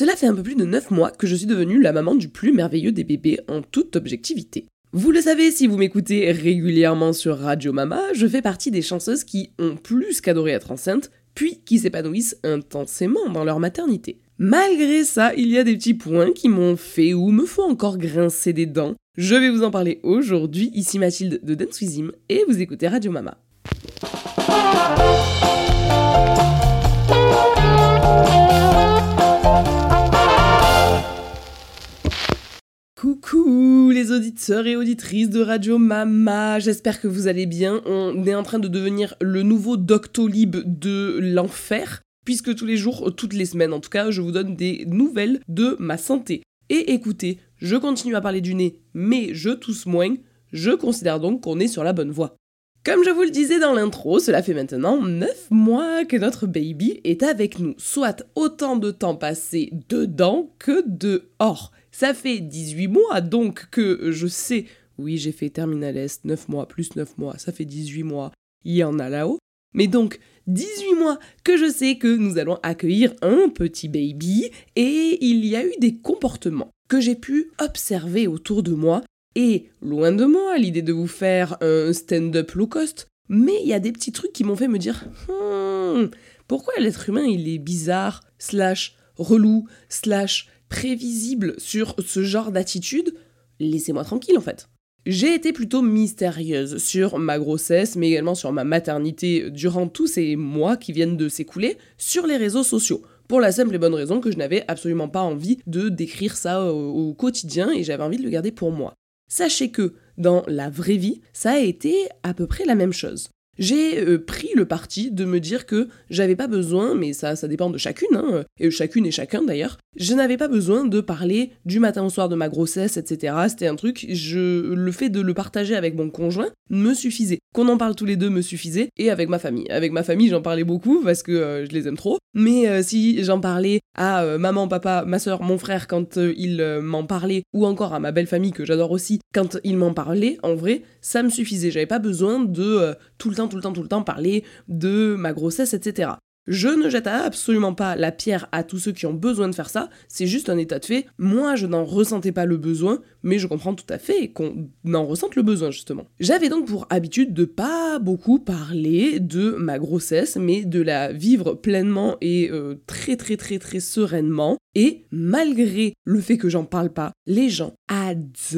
Cela fait un peu plus de 9 mois que je suis devenue la maman du plus merveilleux des bébés en toute objectivité. Vous le savez si vous m'écoutez régulièrement sur Radio Mama, je fais partie des chanceuses qui ont plus qu'adoré être enceinte, puis qui s'épanouissent intensément dans leur maternité. Malgré ça, il y a des petits points qui m'ont fait ou me font encore grincer des dents. Je vais vous en parler aujourd'hui, ici Mathilde de Dance et vous écoutez Radio Mama. Coucou les auditeurs et auditrices de Radio Mama, j'espère que vous allez bien. On est en train de devenir le nouveau Doctolib de l'enfer, puisque tous les jours, toutes les semaines en tout cas, je vous donne des nouvelles de ma santé. Et écoutez, je continue à parler du nez, mais je tousse moins, je considère donc qu'on est sur la bonne voie. Comme je vous le disais dans l'intro, cela fait maintenant 9 mois que notre baby est avec nous, soit autant de temps passé dedans que dehors. Ça fait 18 mois donc que je sais, oui j'ai fait Terminal S, 9 mois plus 9 mois, ça fait 18 mois, il y en a là-haut. Mais donc 18 mois que je sais que nous allons accueillir un petit baby et il y a eu des comportements que j'ai pu observer autour de moi et loin de moi l'idée de vous faire un stand-up low cost, mais il y a des petits trucs qui m'ont fait me dire hmm, pourquoi l'être humain il est bizarre, slash relou, slash prévisible sur ce genre d'attitude, laissez-moi tranquille en fait. J'ai été plutôt mystérieuse sur ma grossesse, mais également sur ma maternité durant tous ces mois qui viennent de s'écouler sur les réseaux sociaux. Pour la simple et bonne raison que je n'avais absolument pas envie de décrire ça au, quotidien et j'avais envie de le garder pour moi. Sachez que dans la vraie vie, ça a été à peu près la même chose j'ai euh, pris le parti de me dire que j'avais pas besoin, mais ça, ça dépend de chacune, hein, et chacune et chacun d'ailleurs, je n'avais pas besoin de parler du matin au soir de ma grossesse, etc. C'était un truc, je, le fait de le partager avec mon conjoint me suffisait. Qu'on en parle tous les deux me suffisait, et avec ma famille. Avec ma famille, j'en parlais beaucoup parce que euh, je les aime trop, mais euh, si j'en parlais à maman, papa, ma soeur, mon frère quand ils m'en parlaient, ou encore à ma belle famille que j'adore aussi, quand ils m'en parlaient, en vrai, ça me suffisait. J'avais pas besoin de tout le temps tout le temps, tout le temps parler de ma grossesse, etc. Je ne jette absolument pas la pierre à tous ceux qui ont besoin de faire ça, c'est juste un état de fait. Moi, je n'en ressentais pas le besoin, mais je comprends tout à fait qu'on en ressente le besoin, justement. J'avais donc pour habitude de pas beaucoup parler de ma grossesse, mais de la vivre pleinement et euh, très très très très sereinement. Et malgré le fait que j'en parle pas, les gens adoraient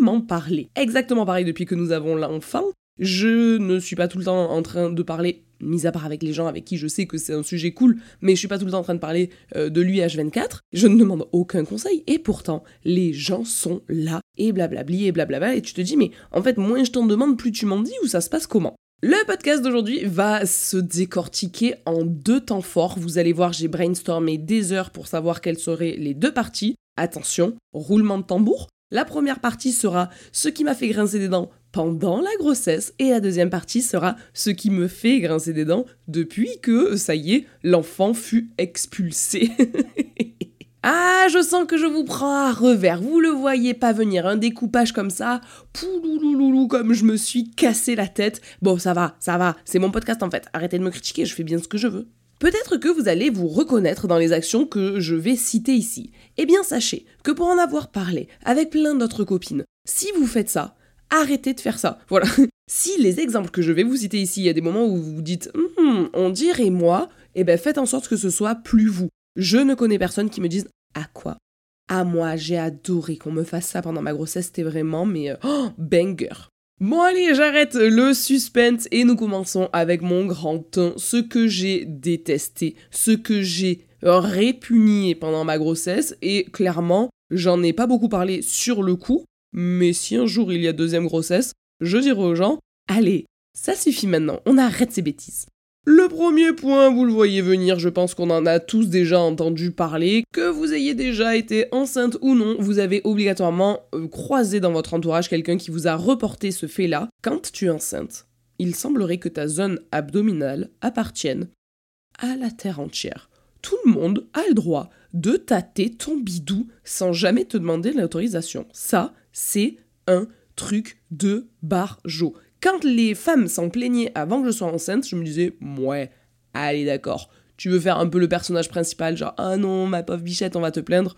m'en parler. Exactement pareil depuis que nous avons l'enfant. Je ne suis pas tout le temps en train de parler, mis à part avec les gens avec qui je sais que c'est un sujet cool, mais je suis pas tout le temps en train de parler euh, de lui H24. Je ne demande aucun conseil, et pourtant, les gens sont là, et blablabli, et blablabla, et tu te dis, mais en fait, moins je t'en demande, plus tu m'en dis, ou ça se passe comment? Le podcast d'aujourd'hui va se décortiquer en deux temps forts. Vous allez voir, j'ai brainstormé des heures pour savoir quelles seraient les deux parties. Attention, roulement de tambour. La première partie sera ce qui m'a fait grincer des dents pendant la grossesse et la deuxième partie sera ce qui me fait grincer des dents depuis que, ça y est, l'enfant fut expulsé. Ah, je sens que je vous prends à revers. Vous le voyez pas venir, un découpage comme ça. Pouloulouloulou, comme je me suis cassé la tête. Bon, ça va, ça va. C'est mon podcast en fait. Arrêtez de me critiquer, je fais bien ce que je veux. Peut-être que vous allez vous reconnaître dans les actions que je vais citer ici. Eh bien, sachez que pour en avoir parlé avec plein d'autres copines, si vous faites ça, arrêtez de faire ça. Voilà. si les exemples que je vais vous citer ici, il y a des moments où vous vous dites hum, on dirait moi, eh ben faites en sorte que ce soit plus vous. Je ne connais personne qui me dise à quoi? À moi, j'ai adoré qu'on me fasse ça pendant ma grossesse, c'était vraiment mais euh, oh, banger. Bon allez, j'arrête le suspense et nous commençons avec mon grand 1, ce que j'ai détesté, ce que j'ai répugné pendant ma grossesse et clairement, j'en ai pas beaucoup parlé sur le coup, mais si un jour il y a deuxième grossesse, je dirai aux gens, allez, ça suffit maintenant, on arrête ces bêtises. Le premier point, vous le voyez venir, je pense qu'on en a tous déjà entendu parler. Que vous ayez déjà été enceinte ou non, vous avez obligatoirement euh, croisé dans votre entourage quelqu'un qui vous a reporté ce fait-là. Quand tu es enceinte, il semblerait que ta zone abdominale appartienne à la terre entière. Tout le monde a le droit de tâter ton bidou sans jamais te demander l'autorisation. Ça, c'est un truc de barjo. Quand les femmes s'en plaignaient avant que je sois enceinte, je me disais, ouais, allez d'accord, tu veux faire un peu le personnage principal, genre ah non, ma pauvre bichette, on va te plaindre.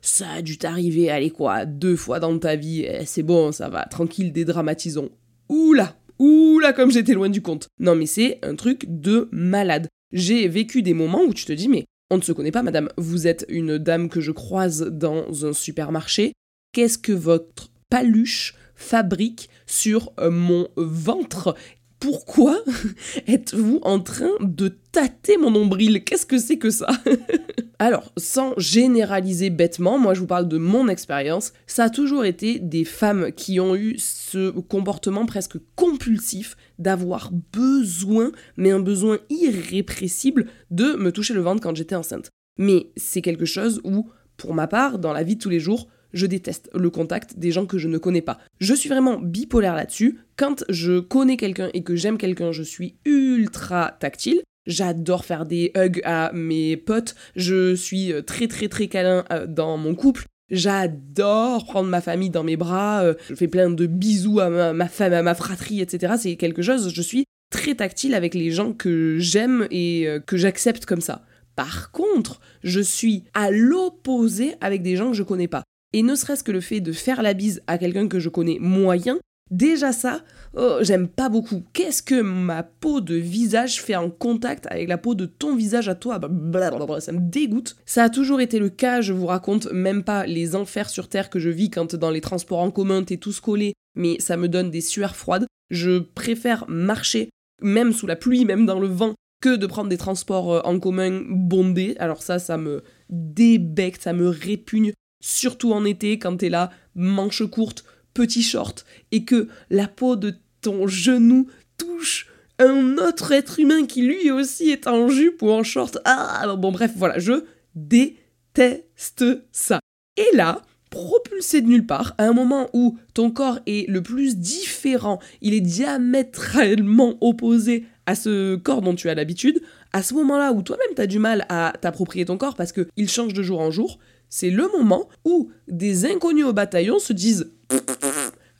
Ça a dû t'arriver, allez quoi, deux fois dans ta vie, eh, c'est bon, ça va, tranquille, dédramatisons. Oula, oula, comme j'étais loin du compte. Non mais c'est un truc de malade. J'ai vécu des moments où tu te dis mais on ne se connaît pas, madame. Vous êtes une dame que je croise dans un supermarché. Qu'est-ce que votre paluche fabrique sur euh, mon ventre? Pourquoi êtes-vous en train de tâter mon nombril? Qu'est-ce que c'est que ça? Alors, sans généraliser bêtement, moi je vous parle de mon expérience, ça a toujours été des femmes qui ont eu ce comportement presque compulsif d'avoir besoin, mais un besoin irrépressible, de me toucher le ventre quand j'étais enceinte. Mais c'est quelque chose où, pour ma part, dans la vie de tous les jours, je déteste le contact des gens que je ne connais pas. Je suis vraiment bipolaire là-dessus. Quand je connais quelqu'un et que j'aime quelqu'un, je suis ultra tactile. J'adore faire des hugs à mes potes. Je suis euh, très très très câlin euh, dans mon couple. J'adore prendre ma famille dans mes bras. Euh, je fais plein de bisous à ma, ma femme, à ma fratrie, etc. C'est quelque chose. Je suis très tactile avec les gens que j'aime et que j'accepte comme ça. Par contre, je suis à l'opposé avec des gens que je connais pas. Et ne serait-ce que le fait de faire la bise à quelqu'un que je connais moyen, déjà ça, oh, j'aime pas beaucoup. Qu'est-ce que ma peau de visage fait en contact avec la peau de ton visage à toi? Bah, Ça me dégoûte. Ça a toujours été le cas, je vous raconte même pas les enfers sur Terre que je vis quand dans les transports en commun t'es tous collés, mais ça me donne des sueurs froides. Je préfère marcher, même sous la pluie, même dans le vent, que de prendre des transports euh, en commun bondés. Alors ça, ça me débecte, ça me répugne surtout en été quand t'es là, manche courte, petit short, et que la peau de ton genou touche un autre être humain qui lui aussi est en jupe ou en short. Ah bon bref, voilà, je déteste ça. Et là, propulsé de nulle part, à un moment où ton corps est le plus différent, il est diamétralement opposé à ce corps dont tu as l'habitude, à ce moment-là où toi-même tu as du mal à t'approprier ton corps parce qu'il change de jour en jour, c'est le moment où des inconnus au bataillon se disent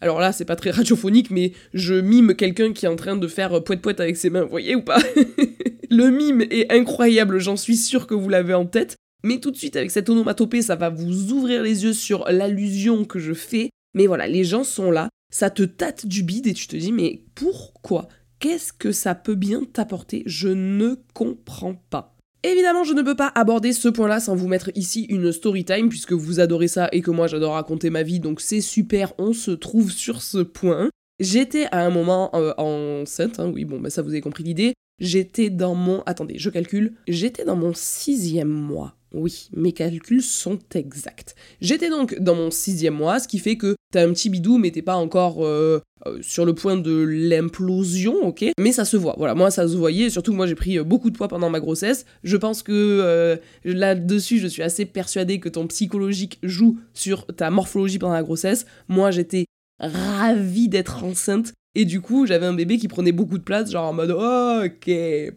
alors là, c'est pas très radiophonique, mais je mime quelqu'un qui est en train de faire poète poète avec ses mains, vous voyez ou pas? Le mime est incroyable, j'en suis sûr que vous l'avez en tête. Mais tout de suite, avec cette onomatopée, ça va vous ouvrir les yeux sur l'allusion que je fais. Mais voilà, les gens sont là, ça te tâte du bide et tu te dis, mais pourquoi? Qu'est-ce que ça peut bien t'apporter? Je ne comprends pas. Évidemment, je ne peux pas aborder ce point-là sans vous mettre ici une story time, puisque vous adorez ça et que moi j'adore raconter ma vie, donc c'est super, on se trouve sur ce point. J'étais à un moment euh, enceinte, hein, oui, bon, bah ça vous avez compris l'idée. J'étais dans mon. Attendez, je calcule. J'étais dans mon sixième mois. Oui, mes calculs sont exacts. J'étais donc dans mon sixième mois, ce qui fait que t'as un petit bidou, mais t'es pas encore euh, euh, sur le point de l'implosion, ok? Mais ça se voit. Voilà, moi ça se voyait, surtout moi j'ai pris euh, beaucoup de poids pendant ma grossesse. Je pense que là-dessus, je suis assez persuadée que ton psychologique joue sur ta morphologie pendant la grossesse. Moi j'étais ravie d'être enceinte. Et du coup, j'avais un bébé qui prenait beaucoup de place, genre en mode ok,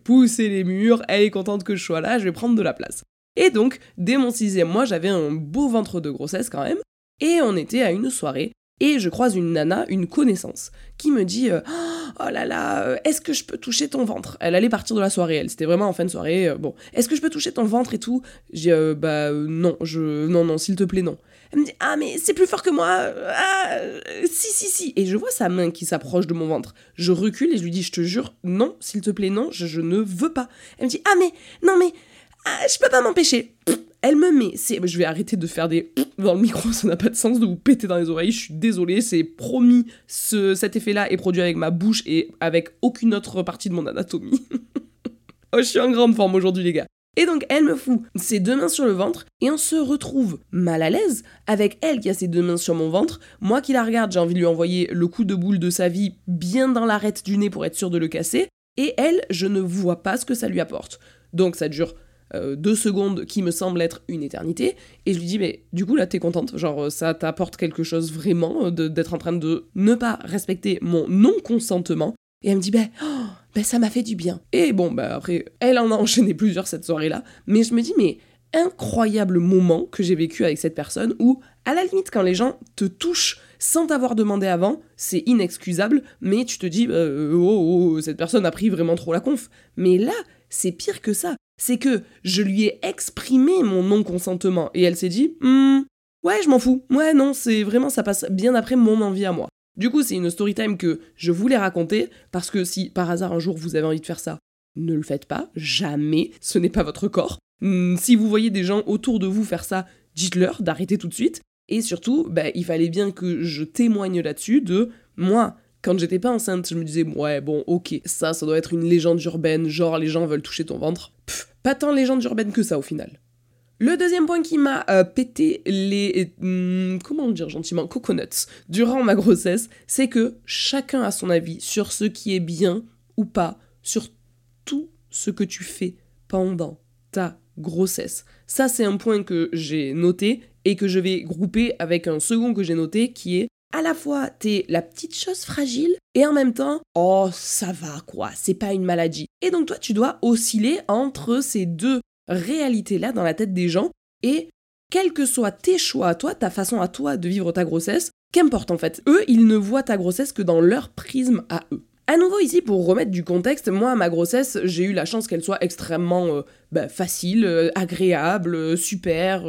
pousser les murs, elle est contente que je sois là, je vais prendre de la place. Et donc, dès mon sixième mois, j'avais un beau ventre de grossesse quand même, et on était à une soirée, et je croise une nana, une connaissance, qui me dit euh, Oh là là, euh, est-ce que je peux toucher ton ventre? Elle allait partir de la soirée, elle, c'était vraiment en fin de soirée, euh, bon, est-ce que je peux toucher ton ventre et tout? J'ai Bah non, je. Non, non, s'il te plaît, non. Elle me dit Ah, mais c'est plus fort que moi Ah, si, si, si Et je vois sa main qui s'approche de mon ventre. Je recule et je lui dis Je te jure, non, s'il te plaît, non, je, je ne veux pas. Elle me dit Ah, mais, non, mais ah, je peux pas m'empêcher. Elle me met, je vais arrêter de faire des dans le micro, ça n'a pas de sens de vous péter dans les oreilles. Je suis désolée, c'est promis. Ce, cet effet-là est produit avec ma bouche et avec aucune autre partie de mon anatomie. oh, je suis en grande forme aujourd'hui, les gars. Et donc elle me fout ses deux mains sur le ventre et on se retrouve mal à l'aise avec elle qui a ses deux mains sur mon ventre. Moi qui la regarde, j'ai envie de lui envoyer le coup de boule de sa vie bien dans l'arête du nez pour être sûr de le casser. Et elle, je ne vois pas ce que ça lui apporte. Donc ça dure euh, deux secondes qui me semble être une éternité. Et je lui dis, mais du coup, là, t'es contente? Genre, ça t'apporte quelque chose vraiment euh, d'être en train de ne pas respecter mon non-consentement? Et elle me dit, ben, oh, ben ça m'a fait du bien. Et bon, ben après, elle en a enchaîné plusieurs cette soirée-là. Mais je me dis, mais incroyable moment que j'ai vécu avec cette personne où, à la limite, quand les gens te touchent sans t'avoir demandé avant, c'est inexcusable, mais tu te dis, euh, oh, oh, cette personne a pris vraiment trop la conf. Mais là, c'est pire que ça c'est que je lui ai exprimé mon non-consentement et elle s'est dit hmm, Ouais, je m'en fous. Ouais, non, c'est vraiment, ça passe bien après mon envie à moi. Du coup, c'est une story time que je voulais raconter parce que si par hasard un jour vous avez envie de faire ça, ne le faites pas, jamais, ce n'est pas votre corps. Hmm, si vous voyez des gens autour de vous faire ça, dites-leur d'arrêter tout de suite. Et surtout, bah, il fallait bien que je témoigne là-dessus de moi. Quand j'étais pas enceinte, je me disais, ouais, bon, ok, ça, ça doit être une légende urbaine, genre les gens veulent toucher ton ventre. Pas tant légende urbaine que ça au final. Le deuxième point qui m'a euh, pété les. Hmm, comment dire gentiment Coconuts durant ma grossesse, c'est que chacun a son avis sur ce qui est bien ou pas, sur tout ce que tu fais pendant ta grossesse. Ça, c'est un point que j'ai noté et que je vais grouper avec un second que j'ai noté qui est à la fois t'es la petite chose fragile et en même temps oh ça va quoi c'est pas une maladie et donc toi tu dois osciller entre ces deux réalité-là dans la tête des gens et quels que soient tes choix à toi, ta façon à toi de vivre ta grossesse, qu'importe en fait, eux, ils ne voient ta grossesse que dans leur prisme à eux. À nouveau ici, pour remettre du contexte, moi, ma grossesse, j'ai eu la chance qu'elle soit extrêmement euh, bah, facile, euh, agréable, euh, super.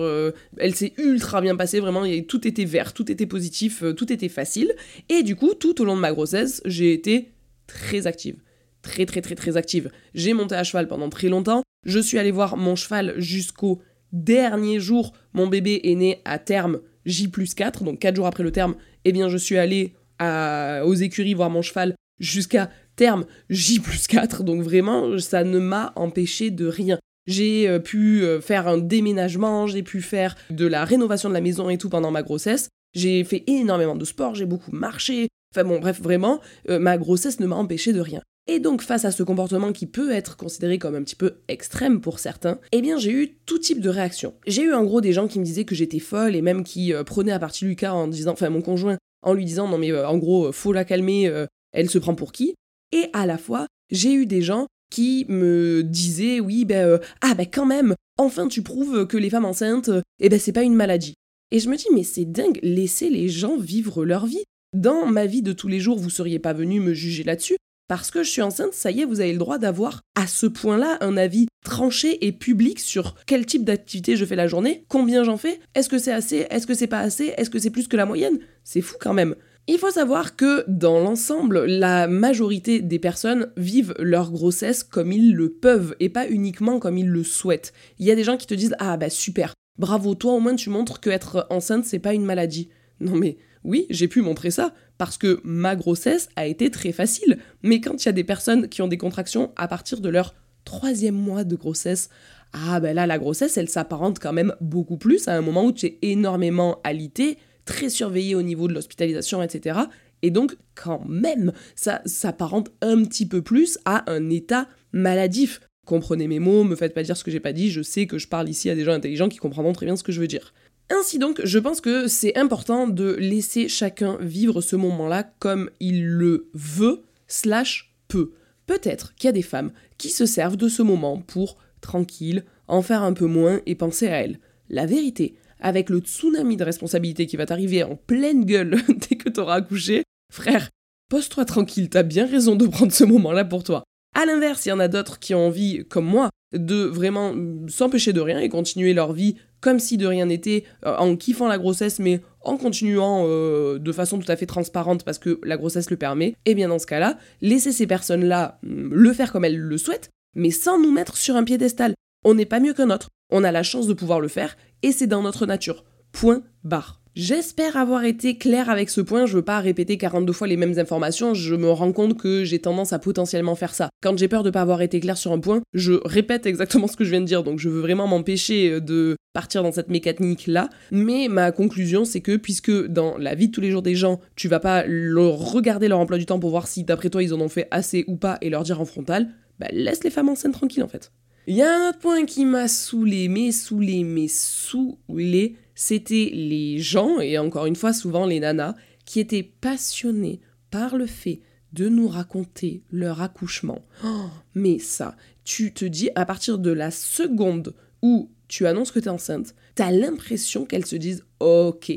elle s'est ultra bien passée, vraiment, tout était vert, tout était positif, tout était facile. Et du coup, tout au long de ma grossesse, j'ai été très active. Très, très, très, très active. J'ai monté à cheval pendant très longtemps. Je suis allée voir mon cheval jusqu'au dernier jour. Mon bébé est né à terme J plus 4, donc 4 jours après le terme. Eh bien, je suis allée aux écuries voir mon cheval jusqu'à terme J plus 4. Donc vraiment, ça ne m'a empêché de rien. J'ai euh, pu euh, faire un déménagement, j'ai pu faire de la rénovation de la maison et tout pendant ma grossesse. J'ai fait énormément de sport, j'ai beaucoup marché. Enfin bon, bref, vraiment, euh, ma grossesse ne m'a empêché de rien. Et donc face à ce comportement qui peut être considéré comme un petit peu extrême pour certains, eh bien j'ai eu tout type de réactions. J'ai eu en gros des gens qui me disaient que j'étais folle et même qui prenaient à partie Lucas en disant, enfin mon conjoint, en lui disant non mais en gros faut la calmer, elle se prend pour qui? Et à la fois j'ai eu des gens qui me disaient oui ben ah ben quand même, enfin tu prouves que les femmes enceintes, eh ben c'est pas une maladie. Et je me dis mais c'est dingue, laissez les gens vivre leur vie. Dans ma vie de tous les jours, vous seriez pas venu me juger là-dessus, parce que je suis enceinte, ça y est, vous avez le droit d'avoir à ce point-là un avis tranché et public sur quel type d'activité je fais la journée, combien j'en fais, est-ce que c'est assez, est-ce que c'est pas assez, est-ce que c'est plus que la moyenne? C'est fou quand même. Il faut savoir que dans l'ensemble, la majorité des personnes vivent leur grossesse comme ils le peuvent et pas uniquement comme ils le souhaitent. Il y a des gens qui te disent Ah bah super, bravo, toi au moins tu montres que être enceinte c'est pas une maladie. Non mais oui, j'ai pu montrer ça, parce que ma grossesse a été très facile. Mais quand il y a des personnes qui ont des contractions à partir de leur troisième mois de grossesse, ah ben là, la grossesse, elle s'apparente quand même beaucoup plus à un moment où tu es énormément alité, très surveillé au niveau de l'hospitalisation, etc. Et donc, quand même, ça s'apparente un petit peu plus à un état maladif. Comprenez mes mots, me faites pas dire ce que j'ai pas dit, je sais que je parle ici à des gens intelligents qui comprendront très bien ce que je veux dire. Ainsi donc, je pense que c'est important de laisser chacun vivre ce moment-là comme il le veut, slash peut. Peut-être qu'il y a des femmes qui se servent de ce moment pour, tranquille, en faire un peu moins et penser à elles. La vérité, avec le tsunami de responsabilité qui va t'arriver en pleine gueule dès que t'auras accouché, frère, pose-toi tranquille, t'as bien raison de prendre ce moment-là pour toi. À l'inverse, il y en a d'autres qui ont envie, comme moi, de vraiment s'empêcher de rien et continuer leur vie comme si de rien n'était, euh, en kiffant la grossesse, mais en continuant euh, de façon tout à fait transparente parce que la grossesse le permet, et eh bien dans ce cas-là, laissez ces personnes-là mm, le faire comme elles le souhaitent, mais sans nous mettre sur un piédestal. On n'est pas mieux qu'un autre, on a la chance de pouvoir le faire, et c'est dans notre nature. Point barre. J'espère avoir été clair avec ce point, je veux pas répéter 42 fois les mêmes informations, je me rends compte que j'ai tendance à potentiellement faire ça. Quand j'ai peur de pas avoir été clair sur un point, je répète exactement ce que je viens de dire, donc je veux vraiment m'empêcher euh, de partir dans cette mécanique là, mais ma conclusion c'est que puisque dans la vie de tous les jours des gens, tu vas pas leur regarder leur emploi du temps pour voir si d'après toi ils en ont fait assez ou pas et leur dire en frontal, bah laisse les femmes enceintes tranquilles en fait. Il y a un autre point qui m'a saoulé, mais saoulé, mais saoulé, c'était les gens, et encore une fois souvent les nanas, qui étaient passionnés par le fait de nous raconter leur accouchement. Oh, mais ça, tu te dis à partir de la seconde où tu annonces que tu es enceinte, tu as l'impression qu'elles se disent OK,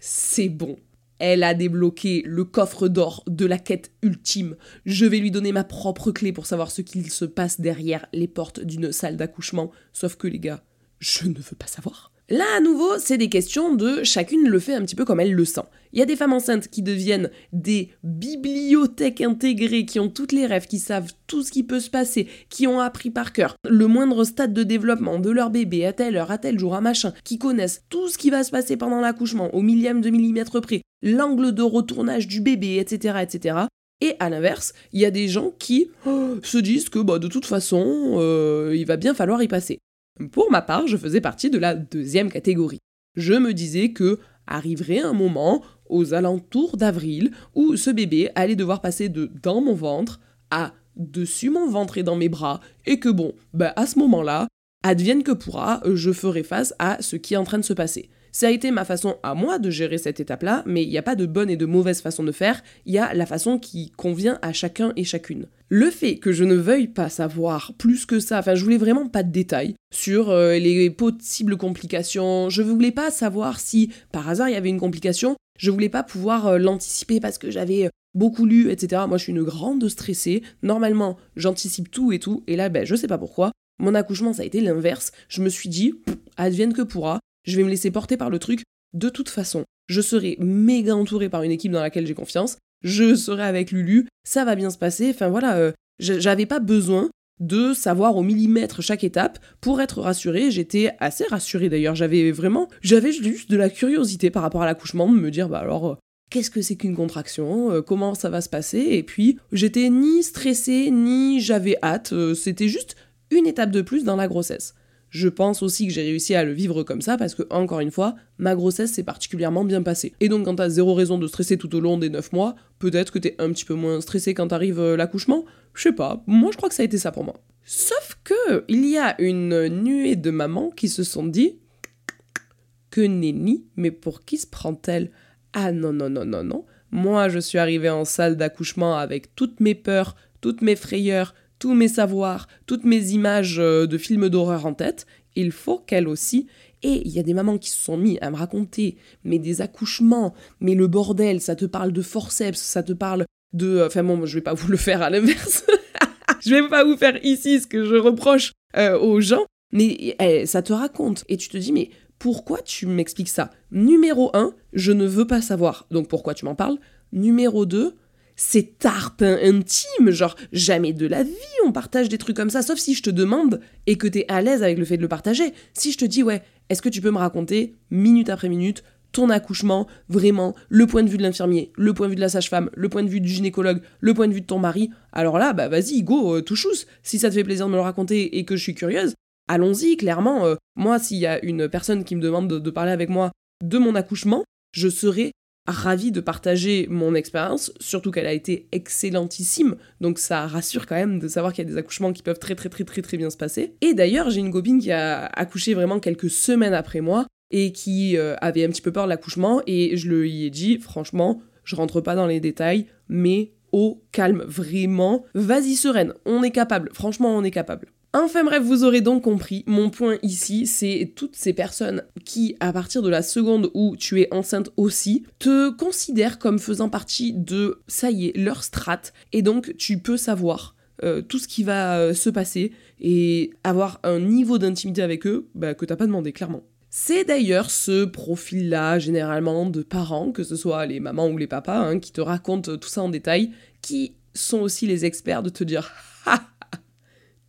c'est bon. Elle a débloqué le coffre d'or de la quête ultime. Je vais lui donner ma propre clé pour savoir ce qu'il se passe derrière les portes d'une salle d'accouchement. Sauf que les gars, je ne veux pas savoir. Là, à nouveau, c'est des questions de chacune le fait un petit peu comme elle le sent. Il y a des femmes enceintes qui deviennent des bibliothèques intégrées, qui ont toutes les rêves, qui savent tout ce qui peut se passer, qui ont appris par cœur le moindre stade de développement de leur bébé à telle heure, à tel jour, à machin, qui connaissent tout ce qui va se passer pendant l'accouchement au millième de millimètre près, l'angle de retournage du bébé, etc., etc. Et à l'inverse, il y a des gens qui oh, se disent que bah, de toute façon, euh, il va bien falloir y passer. Pour ma part, je faisais partie de la deuxième catégorie. Je me disais que arriverait un moment, aux alentours d'avril, où ce bébé allait devoir passer de dans mon ventre à dessus mon ventre et dans mes bras, et que bon, bah à ce moment-là, advienne que pourra, je ferai face à ce qui est en train de se passer. Ça a été ma façon à moi de gérer cette étape-là, mais il n'y a pas de bonne et de mauvaise façon de faire, il y a la façon qui convient à chacun et chacune. Le fait que je ne veuille pas savoir plus que ça, enfin je voulais vraiment pas de détails sur euh, les possibles complications, je voulais pas savoir si par hasard il y avait une complication, je voulais pas pouvoir euh, l'anticiper parce que j'avais euh, beaucoup lu, etc. Moi je suis une grande stressée, normalement j'anticipe tout et tout, et là ben je sais pas pourquoi, mon accouchement ça a été l'inverse, je me suis dit, advienne que pourra, je vais me laisser porter par le truc. De toute façon, je serai méga entourée par une équipe dans laquelle j'ai confiance. Je serai avec Lulu, ça va bien se passer. Enfin voilà, euh, j'avais pas besoin de savoir au millimètre chaque étape pour être rassurée. J'étais assez rassurée d'ailleurs. J'avais vraiment, j'avais juste de la curiosité par rapport à l'accouchement, de me dire bah alors. Euh, qu'est-ce que c'est qu'une contraction euh, Comment ça va se passer? Et puis, j'étais ni stressée, ni j'avais hâte. C'était juste une étape de plus dans la grossesse. Je pense aussi que j'ai réussi à le vivre comme ça parce que, encore une fois, ma grossesse s'est particulièrement bien passée. Et donc, quand t'as zéro raison de stresser tout au long des 9 mois, peut-être que t'es un petit peu moins stressé quand t'arrive euh, l'accouchement. Je sais pas, moi je crois que ça a été ça pour moi. Sauf que, il y a une nuée de mamans qui se sont dit que nenni, mais pour qui se prend-elle? Ah non, non, non, non, non. Moi, je suis arrivée en salle d'accouchement avec toutes mes peurs, toutes mes frayeurs, tous mes savoirs, toutes mes images euh, de films d'horreur en tête, il faut qu'elle aussi. Et il y a des mamans qui se sont mis à me raconter, mais des accouchements, mais le bordel, ça te parle de forceps, ça te parle de. Euh, enfin bon, je vais pas vous le faire à l'inverse. je vais pas vous faire ici ce que je reproche euh, aux gens, mais eh, ça te raconte. Et tu te dis, mais pourquoi tu m'expliques ça? Numéro 1, je ne veux pas savoir. Donc pourquoi tu m'en parles? Numéro 2, c'est tarpin intime, genre jamais de la vie on partage des trucs comme ça, sauf si je te demande et que t'es à l'aise avec le fait de le partager. Si je te dis ouais, est-ce que tu peux me raconter, minute après minute, ton accouchement, vraiment, le point de vue de l'infirmier, le point de vue de la sage-femme, le point de vue du gynécologue, le point de vue de ton mari, alors là, bah vas-y, go, euh, touchous. Si ça te fait plaisir de me le raconter et que je suis curieuse, allons-y, clairement. Euh, moi, s'il y a une personne qui me demande de parler avec moi de mon accouchement, je serai ravie de partager mon expérience, surtout qu'elle a été excellentissime, donc ça rassure quand même de savoir qu'il y a des accouchements qui peuvent très très très très très bien se passer. Et d'ailleurs, j'ai une copine qui a accouché vraiment quelques semaines après moi et qui euh, avait un petit peu peur de l'accouchement et je lui ai dit franchement, je rentre pas dans les détails, mais au calme, vraiment, vas-y sereine, on est capable, franchement on est capable. Enfin bref, vous aurez donc compris, mon point ici, c'est toutes ces personnes qui, à partir de la seconde où tu es enceinte aussi, te considèrent comme faisant partie de, ça y est, leur strate, et donc tu peux savoir euh, tout ce qui va euh, se passer et avoir un niveau d'intimité avec eux bah, que t'as pas demandé, clairement. C'est d'ailleurs ce profil-là, généralement, de parents, que ce soit les mamans ou les papas, hein, qui te racontent tout ça en détail, qui sont aussi les experts de te dire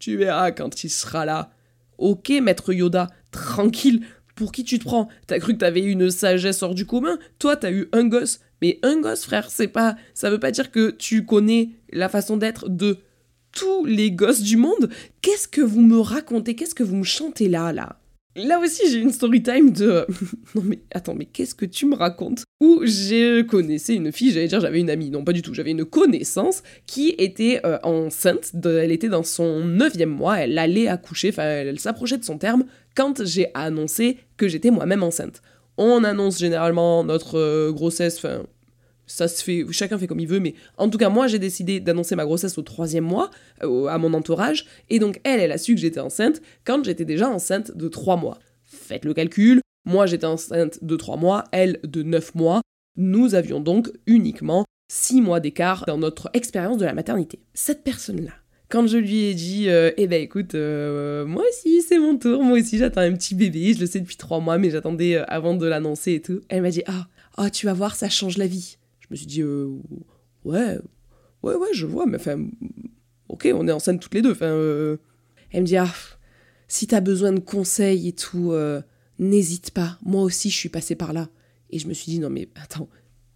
tu verras quand il sera là. Ok, maître Yoda, tranquille. Pour qui tu te prends? T'as cru que t'avais une sagesse hors du commun? Toi, t'as eu un gosse. Mais un gosse, frère, c'est pas. Ça veut pas dire que tu connais la façon d'être de tous les gosses du monde. Qu'est-ce que vous me racontez? Qu'est-ce que vous me chantez là, là? Là aussi, j'ai une story time de. non, mais attends, mais qu'est-ce que tu me racontes? Où je connaissais une fille, j'allais dire j'avais une amie, non, pas du tout, j'avais une connaissance qui était euh, enceinte, elle était dans son neuvième mois, elle allait accoucher, enfin, elle s'approchait de son terme quand j'ai annoncé que j'étais moi-même enceinte. On annonce généralement notre euh, grossesse, enfin, ça se fait, chacun fait comme il veut, mais en tout cas, moi, j'ai décidé d'annoncer ma grossesse au troisième mois euh, à mon entourage, et donc elle, elle a su que j'étais enceinte quand j'étais déjà enceinte de trois mois. Faites le calcul, moi j'étais enceinte de trois mois, elle de neuf mois, Nous avions donc uniquement 6 mois d'écart dans notre expérience de la maternité. Cette personne-là, quand je lui ai dit, euh, eh ben écoute, euh, moi aussi c'est mon tour, moi aussi j'attends un petit bébé, je le sais depuis trois mois, mais j'attendais avant de l'annoncer et tout. Elle m'a dit, ah, oh, tu vas voir, ça change la vie. Me suis dit, ouais, ouais, ouais, je vois, mais enfin, ok, on est enceinte toutes les deux. Enfin, elle me dit, ah, si t'as besoin de conseils et tout, n'hésite pas, moi aussi je suis passée par là. Et je me suis dit, non mais attends,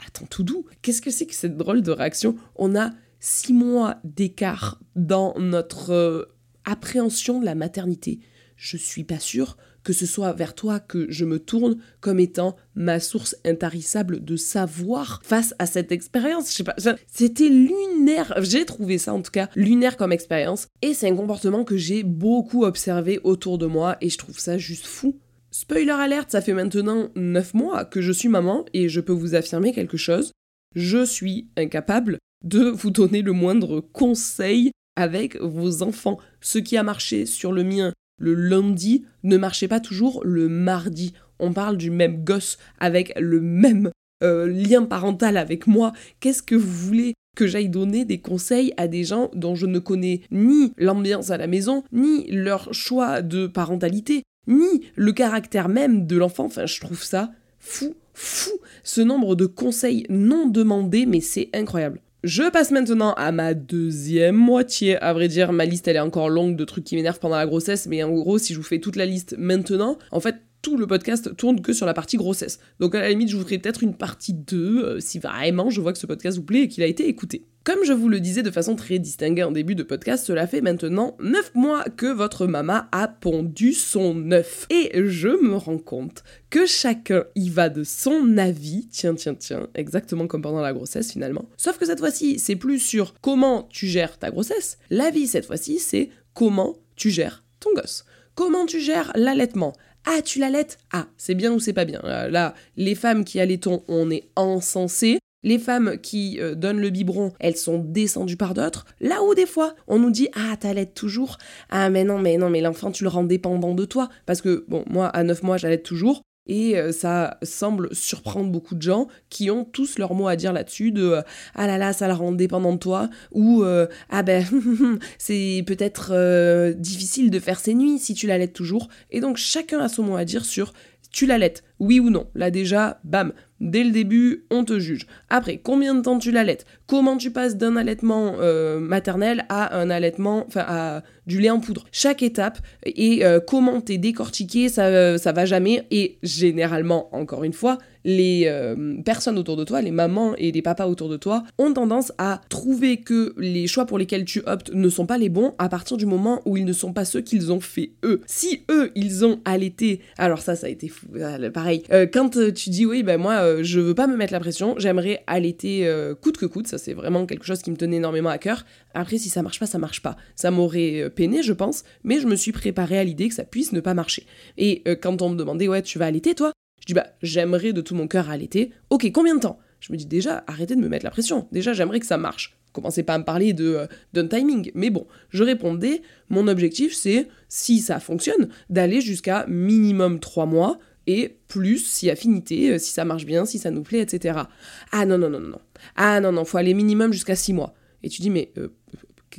attends tout doux, qu'est-ce que c'est que cette drôle de réaction? On a six mois d'écart dans notre euh, appréhension de la maternité. Je suis pas sûre que ce soit vers toi que je me tourne comme étant ma source intarissable de savoir face à cette expérience. Je sais pas, c'était lunaire. J'ai trouvé ça en tout cas lunaire comme expérience et c'est un comportement que j'ai beaucoup observé autour de moi et je trouve ça juste fou. Spoiler alerte, ça fait maintenant 9 mois que je suis maman et je peux vous affirmer quelque chose. Je suis incapable de vous donner le moindre conseil avec vos enfants. Ce qui a marché sur le mien le lundi ne marchait pas toujours le mardi. On parle du même gosse avec le même euh, lien parental avec moi. Qu'est-ce que vous voulez que j'aille donner des conseils à des gens dont je ne connais ni l'ambiance à la maison, ni leur choix de parentalité, ni le caractère même de l'enfant? Enfin, je trouve ça fou, fou, ce nombre de conseils non demandés, mais c'est incroyable. Je passe maintenant à ma deuxième moitié. À vrai dire, ma liste elle est encore longue de trucs qui m'énervent pendant la grossesse, mais en gros, si je vous fais toute la liste maintenant, en fait, tout le podcast tourne que sur la partie grossesse. Donc à la limite, je vous ferai peut-être une partie 2 euh, si vraiment je vois que ce podcast vous plaît et qu'il a été écouté. Comme je vous le disais de façon très distinguée en début de podcast, cela fait maintenant 9 mois que votre maman a pondu son œuf. Et je me rends compte que chacun y va de son avis, tiens, tiens, tiens, exactement comme pendant la grossesse finalement. Sauf que cette fois-ci, c'est plus sur comment tu gères ta grossesse. La vie, cette fois-ci, c'est comment tu gères ton gosse. Comment tu gères l'allaitement ah, tu l'allaites Ah, c'est bien ou c'est pas bien? Euh, Là, les femmes qui allaitent, on est encensé. Les femmes qui euh, donnent le biberon, elles sont descendues par d'autres. Là où des fois, on nous dit Ah, t'allaites toujours Ah, mais non, mais non, mais l'enfant, tu le rends dépendant de toi. Parce que, bon, moi, à 9 mois, j'allaite toujours. Et euh, ça semble surprendre beaucoup de gens qui ont tous leur mot à dire là-dessus de euh, ah là là ça la rend dépendant de toi ou ah ben c'est peut-être difficile de faire ses nuits si tu l'allaites toujours et donc chacun a son mot à dire sur tu l'allaites oui ou non là déjà bam Dès le début, on te juge. Après, combien de temps tu l'allaites? Comment tu passes d'un allaitement euh, maternel à un allaitement, enfin à du lait en poudre? Chaque étape et euh, comment t'es décortiqué, ça, ça va jamais. Et généralement, encore une fois, les euh, personnes autour de toi, les mamans et les papas autour de toi, ont tendance à trouver que les choix pour lesquels tu optes ne sont pas les bons à partir du moment où ils ne sont pas ceux qu'ils ont fait eux. Si eux, ils ont allaité, alors ça, ça a été fou, pareil. quand tu dis oui, ben moi, euh, je veux pas me mettre la pression, j'aimerais allaiter euh, coûte que coûte, ça c'est vraiment quelque chose qui me tenait énormément à cœur. Après, si ça marche pas, ça marche pas. Ça m'aurait euh, peiné, je pense, mais je me suis préparée à l'idée que ça puisse ne pas marcher. Et quand on me demandait, ouais, tu vas allaiter toi? Je dis, bah, j'aimerais de tout mon cœur allaiter. Ok, combien de temps? Je me dis déjà, arrêtez de me mettre la pression. Déjà, j'aimerais que ça marche commencez pas à me parler de d'un timing. Mais bon, je répondais, mon objectif c'est, si ça fonctionne, d'aller jusqu'à minimum 3 mois, et plus si affinité, euh, si ça marche bien, si ça nous plaît, etc. Ah non, non, non, non. Ah non, non, faut aller minimum jusqu'à 6 mois. Et tu dis, mais euh,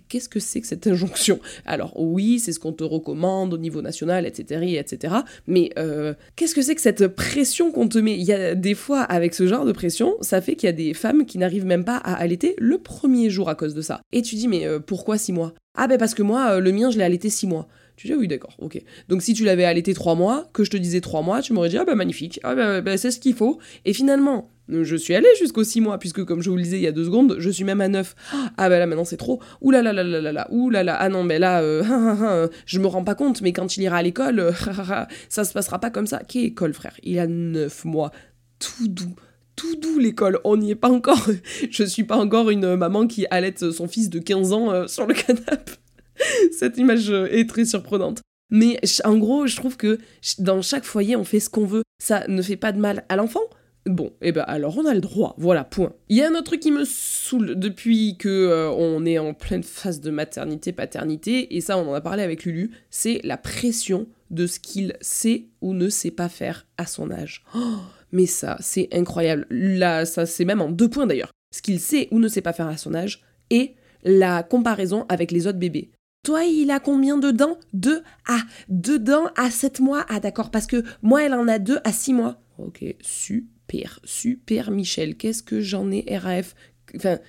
qu'est-ce que c'est que cette injonction? Alors oui, c'est ce qu'on te recommande au niveau national, etc. etc. mais euh, qu'est-ce que c'est que cette pression qu'on te met? Il y a des fois, avec ce genre de pression, ça fait qu'il y a des femmes qui n'arrivent même pas à allaiter le premier jour à cause de ça. Et tu dis, mais pourquoi 6 mois? Ah ben parce que moi, le mien, je l'ai allaité 6 mois. Tu dis oui d'accord, ok. Donc si tu l'avais allaité trois mois, que je te disais trois mois, tu m'aurais dit ah bah magnifique, ah bah, bah, c'est ce qu'il faut. Et finalement, je suis allée jusqu'aux six mois, puisque comme je vous le disais il y a deux secondes, je suis même à neuf. Ah bah là maintenant c'est trop. Ouh là là là là là là. Là là. Ah non mais là, euh, je me rends pas compte, mais quand il ira à l'école, euh, ça se passera pas comme ça. Quelle école frère? Il a neuf mois. Tout doux tout doux l'école, on n'y est pas encore. Je suis pas encore une maman qui allaite son fils de 15 ans euh, sur le canapé. Cette image euh, est très surprenante. Mais en gros, je trouve que dans chaque foyer, on fait ce qu'on veut. Ça ne fait pas de mal à l'enfant. Bon, et eh ben alors on a le droit, voilà, point. Il y a un autre truc qui me saoule depuis que euh, on est en pleine phase de maternité, paternité, et ça on en a parlé avec Lulu, c'est la pression de ce qu'il sait ou ne sait pas faire à son âge. Oh, Mais ça, c'est incroyable. Là, ça, c'est même en deux points d'ailleurs. Ce qu'il sait ou ne sait pas faire à son âge et la comparaison avec les autres bébés. Toi, il a combien de dents? Deux. Ah, deux dents à sept mois. Ah, d'accord, parce que moi, elle en a deux à six mois. Ok, super, super, Michel. Qu'est-ce que j'en ai, RAF Enfin,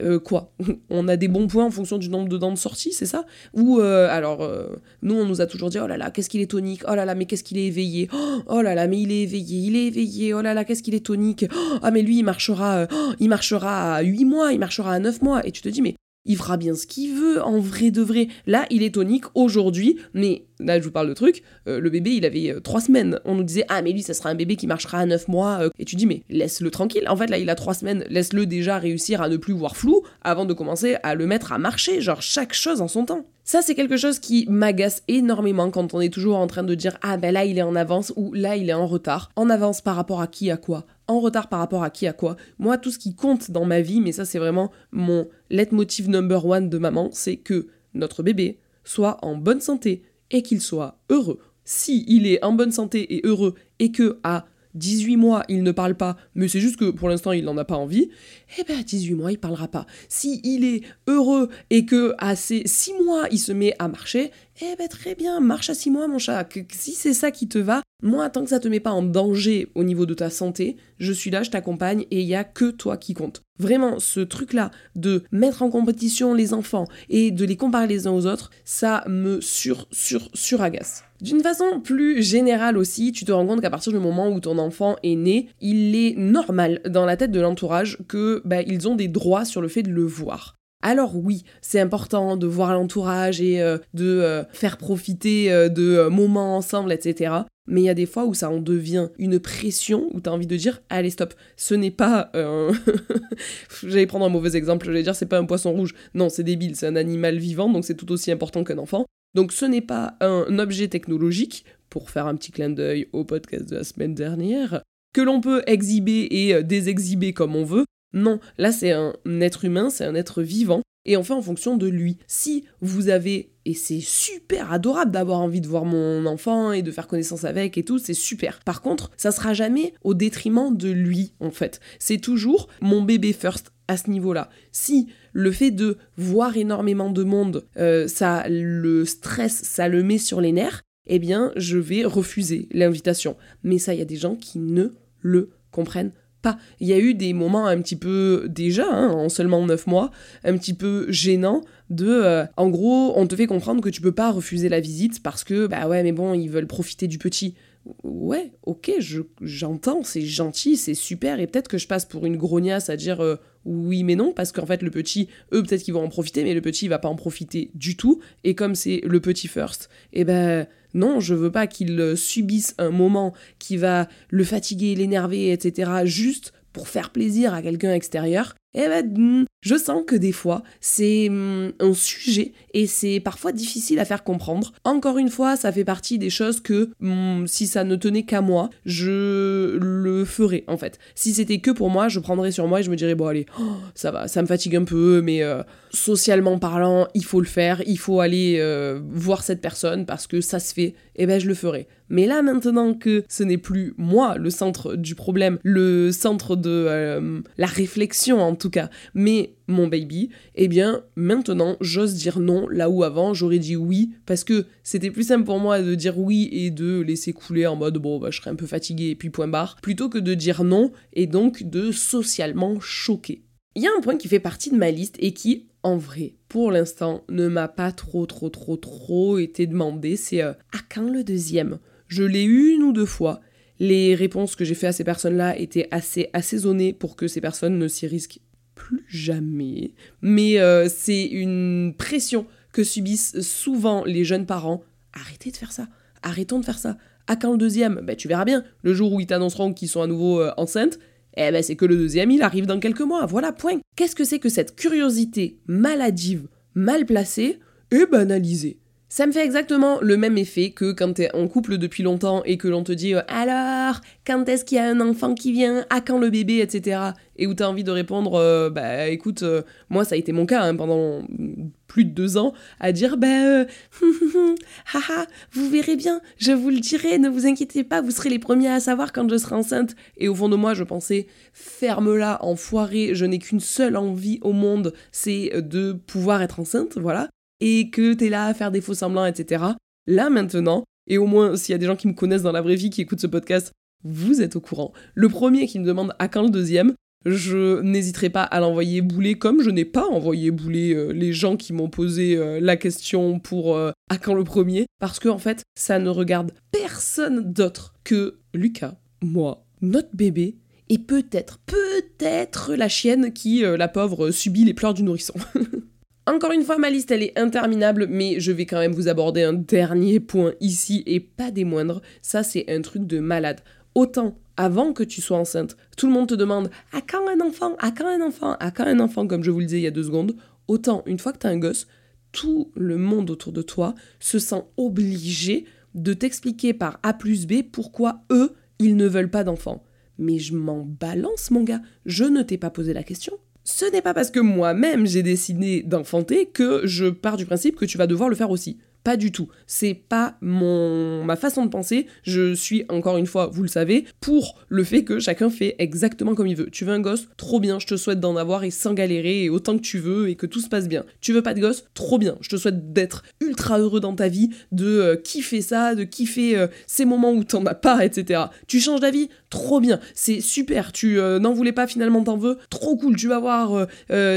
euh, quoi? On a des bons points en fonction du nombre de dents de sortie, c'est ça? Ou euh, alors, euh, nous on nous a toujours dit oh là là, qu'est-ce qu'il est tonique? Oh là là, mais qu'est-ce qu'il est éveillé? Oh là là, mais il est éveillé, il est éveillé. Oh là là, qu'est-ce qu'il est tonique? Ah mais lui il marchera, il marchera à 8 mois, il marchera à 9 mois. Et tu te dis mais il fera bien ce qu'il veut, en vrai de vrai. Là, il est tonique aujourd'hui, mais là, je vous parle de truc, euh, le bébé, il avait euh, trois semaines. On nous disait, ah, mais lui, ça sera un bébé qui marchera à neuf mois. Euh. et tu dis, mais laisse-le tranquille. En fait, là, il a trois semaines, laisse-le déjà réussir à ne plus voir flou avant de commencer à le mettre à marcher. Genre, chaque chose en son temps. Ça, c'est quelque chose qui m'agace énormément quand on est toujours en train de dire, ah, ben là, il est en avance ou là, il est en retard. En avance par rapport à qui, à quoi? En retard par rapport à qui à quoi. Moi, tout ce qui compte dans ma vie, mais ça c'est vraiment mon leitmotiv number one de maman, c'est que notre bébé soit en bonne santé et qu'il soit heureux. Si il est en bonne santé et heureux et que à 18 mois, il ne parle pas, mais c'est juste que pour l'instant, il n'en a pas envie, eh à 18 mois, il parlera pas. Si il est heureux et que à ses 6 mois, il se met à marcher, eh ben, très bien, marche à 6 mois, mon chat. si c'est ça qui te va, moi, tant que ça te met pas en danger au niveau de ta santé, je suis là, je t'accompagne et il y a que toi qui compte. Vraiment, ce truc-là de mettre en compétition les enfants et de les comparer les uns aux autres, ça me sur, sur, sur agace. D'une façon plus générale aussi, tu te rends compte qu'à partir du moment où ton enfant est né, il est normal dans la tête de l'entourage que bah, ils ont des droits sur le fait de le voir. Alors oui, c'est important de voir l'entourage et euh, de euh, faire profiter euh, de moments ensemble, etc. Mais il y a des fois où ça en devient une pression, où tu as envie de dire, allez stop, ce n'est pas un... J'allais prendre un mauvais exemple, j'allais dire, c'est pas un poisson rouge. Non, c'est débile, c'est un animal vivant, donc c'est tout aussi important qu'un enfant. Donc ce n'est pas un objet technologique, pour faire un petit clin d'œil au podcast de la semaine dernière, que l'on peut exhiber et euh, désexhiber comme on veut. Non, là c'est un être humain, c'est un être vivant, et on fait en fonction de lui. Si vous avez, et c'est super adorable d'avoir envie de voir mon enfant et de faire connaissance avec et tout, c'est super. Par contre, ça sera jamais au détriment de lui, en fait. C'est toujours mon bébé first à ce niveau-là. Si le fait de voir énormément de monde, euh, ça le stress, ça le met sur les nerfs, eh bien, je vais refuser l'invitation. Mais ça, il y a des gens qui ne le comprennent pas. Il y a eu des moments un petit peu, déjà, hein, en seulement 9 mois, un petit peu gênants de, euh, en gros, on te fait comprendre que tu peux pas refuser la visite parce que, bah ouais, mais bon, ils veulent profiter du petit. Ouais, ok, j'entends, c'est gentil, c'est super, et peut-être que je passe pour une grognasse à dire euh, oui mais non, parce qu'en fait le petit, eux peut-être qu'ils vont en profiter, mais le petit il va pas en profiter du tout, et comme c'est le petit first, et eh ben non, je veux pas qu'il subisse un moment qui va le fatiguer, l'énerver, etc., juste pour faire plaisir à quelqu'un extérieur, eh ben, hmm, je sens que des fois, c'est hmm, un sujet et c'est parfois difficile à faire comprendre. Encore une fois, ça fait partie des choses que hmm, si ça ne tenait qu'à moi, je le ferais en fait. Si c'était que pour moi, je prendrais sur moi et je me dirais, bon allez, oh, ça va, ça me fatigue un peu, mais euh, socialement parlant, il faut le faire, il faut aller euh, voir cette personne parce que ça se fait, eh ben je le ferai. Mais là maintenant que ce n'est plus moi le centre du problème, le centre de euh, la réflexion en tout cas, mais mon baby, eh bien maintenant j'ose dire non là où avant j'aurais dit oui parce que c'était plus simple pour moi de dire oui et de laisser couler en mode bon bah je serais un peu fatigué et puis point barre plutôt que de dire non et donc de socialement choquer. Il y a un point qui fait partie de ma liste et qui en vrai, pour l'instant, ne m'a pas trop, trop, trop, trop été demandé. C'est euh, à quand le deuxième? Je l'ai eu une ou deux fois. Les réponses que j'ai fait à ces personnes-là étaient assez assaisonnées pour que ces personnes ne s'y risquent plus jamais. Mais euh, c'est une pression que subissent souvent les jeunes parents. Arrêtez de faire ça. Arrêtons de faire ça. À quand le deuxième? Ben, Tu verras bien. Le jour où ils t'annonceront qu'ils sont à nouveau euh, enceintes, eh ben c'est que le deuxième, il arrive dans quelques mois. Voilà, point. Qu'est-ce que c'est que cette curiosité maladive, mal placée? Et banalisée Ça me fait exactement le même effet que quand t'es en couple depuis longtemps et que l'on te dit euh, alors, quand est-ce qu'il y a un enfant qui vient, à quand le bébé, etc. Et où t'as envie de répondre, euh, bah écoute, euh, moi ça a été mon cas hein, pendant plus de deux ans, à dire bah haha, vous verrez bien, je vous le dirai, ne vous inquiétez pas, vous serez les premiers à savoir quand je serai enceinte. Et au fond de moi, je pensais, ferme-la, enfoiré, je n'ai qu'une seule envie au monde, c'est de pouvoir être enceinte, voilà et que t'es là à faire des faux semblants, etc. Là maintenant, et au moins s'il y a des gens qui me connaissent dans la vraie vie qui écoutent ce podcast, vous êtes au courant. Le premier qui me demande à quand le deuxième, je n'hésiterai pas à l'envoyer bouler comme je n'ai pas envoyé bouler euh, les gens qui m'ont posé euh, la question pour euh, à quand le premier parce que en fait ça ne regarde personne d'autre que Lucas, moi, notre bébé et peut-être peut-être la chienne qui la pauvre subit les pleurs du nourrisson. Encore une fois, ma liste, elle est interminable, mais je vais quand même vous aborder un dernier point ici, et pas des moindres. Ça, c'est un truc de malade. Autant avant que tu sois enceinte, tout le monde te demande à quand un enfant, à quand un enfant, à quand un enfant, comme je vous le disais il y a deux secondes. Autant, une fois que tu as un gosse, tout le monde autour de toi se sent obligé de t'expliquer par A plus B pourquoi eux, ils ne veulent pas d'enfant. Mais je m'en balance, mon gars, je ne t'ai pas posé la question ce n'est pas parce que moi-même j'ai décidé d'enfanter que je pars du principe que tu vas devoir le faire aussi. Pas du tout. C'est pas mon ma façon de penser. Je suis encore une fois, vous le savez, pour le fait que chacun fait exactement comme il veut. Tu veux un gosse, trop bien. Je te souhaite d'en avoir et sans galérer et autant que tu veux et que tout se passe bien. Tu veux pas de gosse, trop bien. Je te souhaite d'être ultra heureux dans ta vie, de euh, kiffer ça, de kiffer euh, ces moments où t'en as pas, etc. Tu changes d'avis, trop bien. C'est super. Tu euh, n'en voulais pas finalement t'en veux, trop cool. Tu vas voir,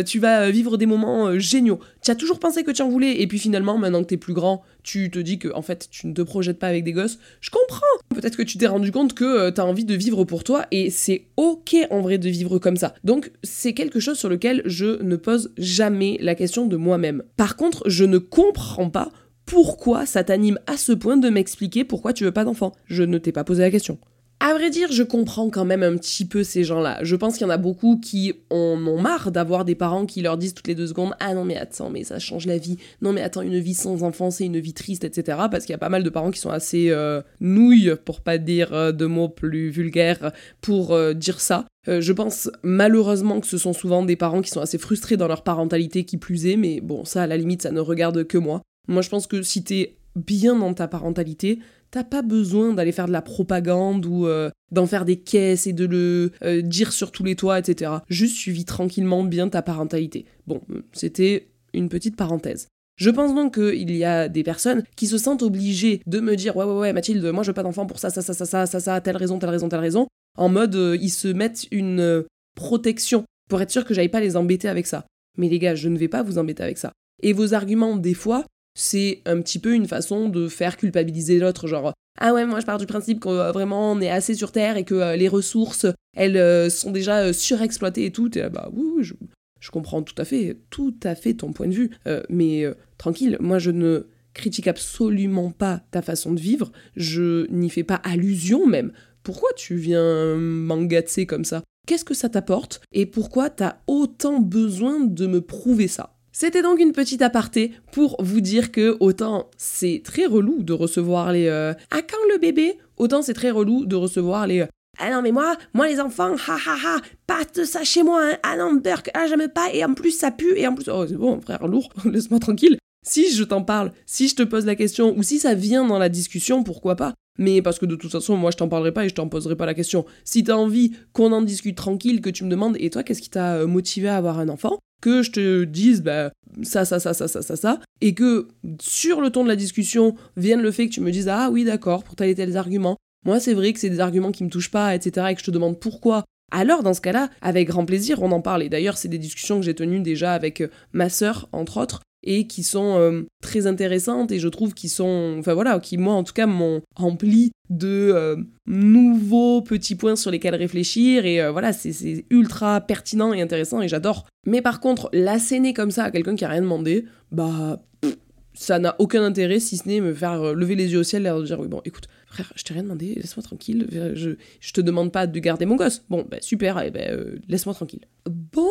tu vas vivre des moments géniaux. Tu as toujours pensé que tu en voulais et puis finalement, maintenant que t'es plus grand tu te dis que en fait tu ne te projettes pas avec des gosses, je comprends. Peut-être que tu t'es rendu compte que euh, tu as envie de vivre pour toi et c'est ok en vrai de vivre comme ça. Donc c'est quelque chose sur lequel je ne pose jamais la question de moi-même. Par contre, je ne comprends pas pourquoi ça t'anime à ce point de m'expliquer pourquoi tu veux pas d'enfant. Je ne t'ai pas posé la question. À vrai dire, je comprends quand même un petit peu ces gens-là. Je pense qu'il y en a beaucoup qui en ont marre d'avoir des parents qui leur disent toutes les deux secondes Ah non, mais attends, mais ça change la vie. Non, mais attends, une vie sans enfant, c'est une vie triste, etc. Parce qu'il y a pas mal de parents qui sont assez euh, nouilles, pour pas dire euh, de mots plus vulgaires, pour euh, dire ça. je pense malheureusement que ce sont souvent des parents qui sont assez frustrés dans leur parentalité qui plus est, mais bon, ça à la limite, ça ne regarde que moi. Moi, je pense que si t'es bien dans ta parentalité, T'as pas besoin d'aller faire de la propagande ou euh, d'en faire des caisses et de le euh, dire sur tous les toits, etc. Juste suivis tranquillement bien ta parentalité. Bon, c'était une petite parenthèse. Je pense donc qu'il y a des personnes qui se sentent obligées de me dire ouais ouais ouais Mathilde, moi je veux pas d'enfant pour ça ça ça ça ça ça ça telle raison telle raison telle raison. En mode euh, ils se mettent une protection pour être sûr que j'aille pas les embêter avec ça. Mais les gars, je ne vais pas vous embêter avec ça. Et vos arguments des fois c'est un petit peu une façon de faire culpabiliser l'autre, genre ah ouais moi je pars du principe que euh, vraiment on est assez sur terre et que euh, les ressources elles euh, sont déjà surexploitées et tout et bah oui, je, je, comprends tout à fait tout à fait ton point de vue mais tranquille moi je ne critique absolument pas ta façon de vivre je n'y fais pas allusion même. Pourquoi tu viens m'engatser comme ça? Qu'est-ce que ça t'apporte? Et pourquoi t'as autant besoin de me prouver ça? C'était donc une petite aparté pour vous dire que autant c'est très relou de recevoir les euh, à quand le bébé autant c'est très relou de recevoir les euh, ah non mais moi moi les enfants ha ha ha pas de ça chez moi hein. ah non Burke ah j'aime pas et en plus ça pue et en plus oh c'est bon frère lourd laisse-moi tranquille si je t'en parle si je te pose la question ou si ça vient dans la discussion pourquoi pas mais parce que de toute façon, moi je t'en parlerai pas et je t'en poserai pas la question. Si t'as envie qu'on en discute tranquille, que tu me demandes, et toi, qu'est-ce qui t'a euh, motivé à avoir un enfant? Que je te dise bah, ça, ça, ça, ça, ça, ça, ça, et que sur le ton de la discussion vienne le fait que tu me dises ah oui d'accord pour tel et tel argument. Moi c'est vrai que c'est des arguments qui me touchent pas, etc. et que je te demande pourquoi. Alors dans ce cas-là, avec grand plaisir, on en parle. Et d'ailleurs c'est des discussions que j'ai tenues déjà avec euh, ma sœur entre autres, et qui sont euh, très intéressantes et je trouve qu'ils sont, enfin voilà, qui moi en tout cas m'ont rempli de euh, nouveaux petits points sur lesquels réfléchir et euh, voilà, c'est ultra pertinent et intéressant et j'adore. Mais par contre, l'asséner comme ça à quelqu'un qui a rien demandé, bah ça n'a aucun intérêt si ce n'est me faire lever les yeux au ciel et dire oui bon écoute frère je t'ai rien demandé laisse-moi tranquille je, je te demande pas de garder mon gosse bon bah super eh ben laisse-moi tranquille bon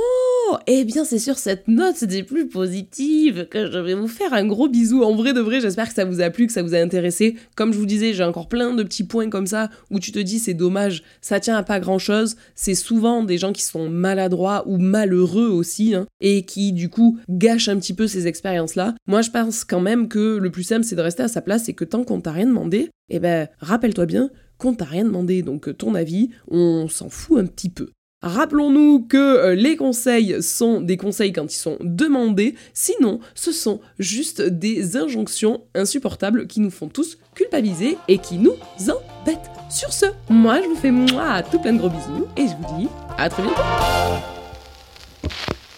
eh bien c'est sur cette note des plus positives que je vais vous faire un gros bisou. En vrai de vrai, j'espère que ça vous a plu, que ça vous a intéressé. Comme je vous disais, j'ai encore plein de petits points comme ça où tu te dis c'est dommage, ça tient à pas grand chose. C'est souvent des gens qui sont maladroits ou malheureux aussi hein, et qui du coup gâchent un petit peu ces expériences-là. Moi je pense quand même que le plus simple c'est de rester à sa place et que tant qu'on t'a rien demandé, eh ben rappelle-toi bien qu'on t'a rien demandé, donc ton avis, on s'en fout un petit peu. Rappelons-nous que euh, les conseils sont des conseils quand ils sont demandés, sinon ce sont juste des injonctions insupportables qui nous font tous culpabiliser et qui nous embêtent. Sur ce, moi je vous fais moi tout plein de gros bisous et je vous dis à très bientôt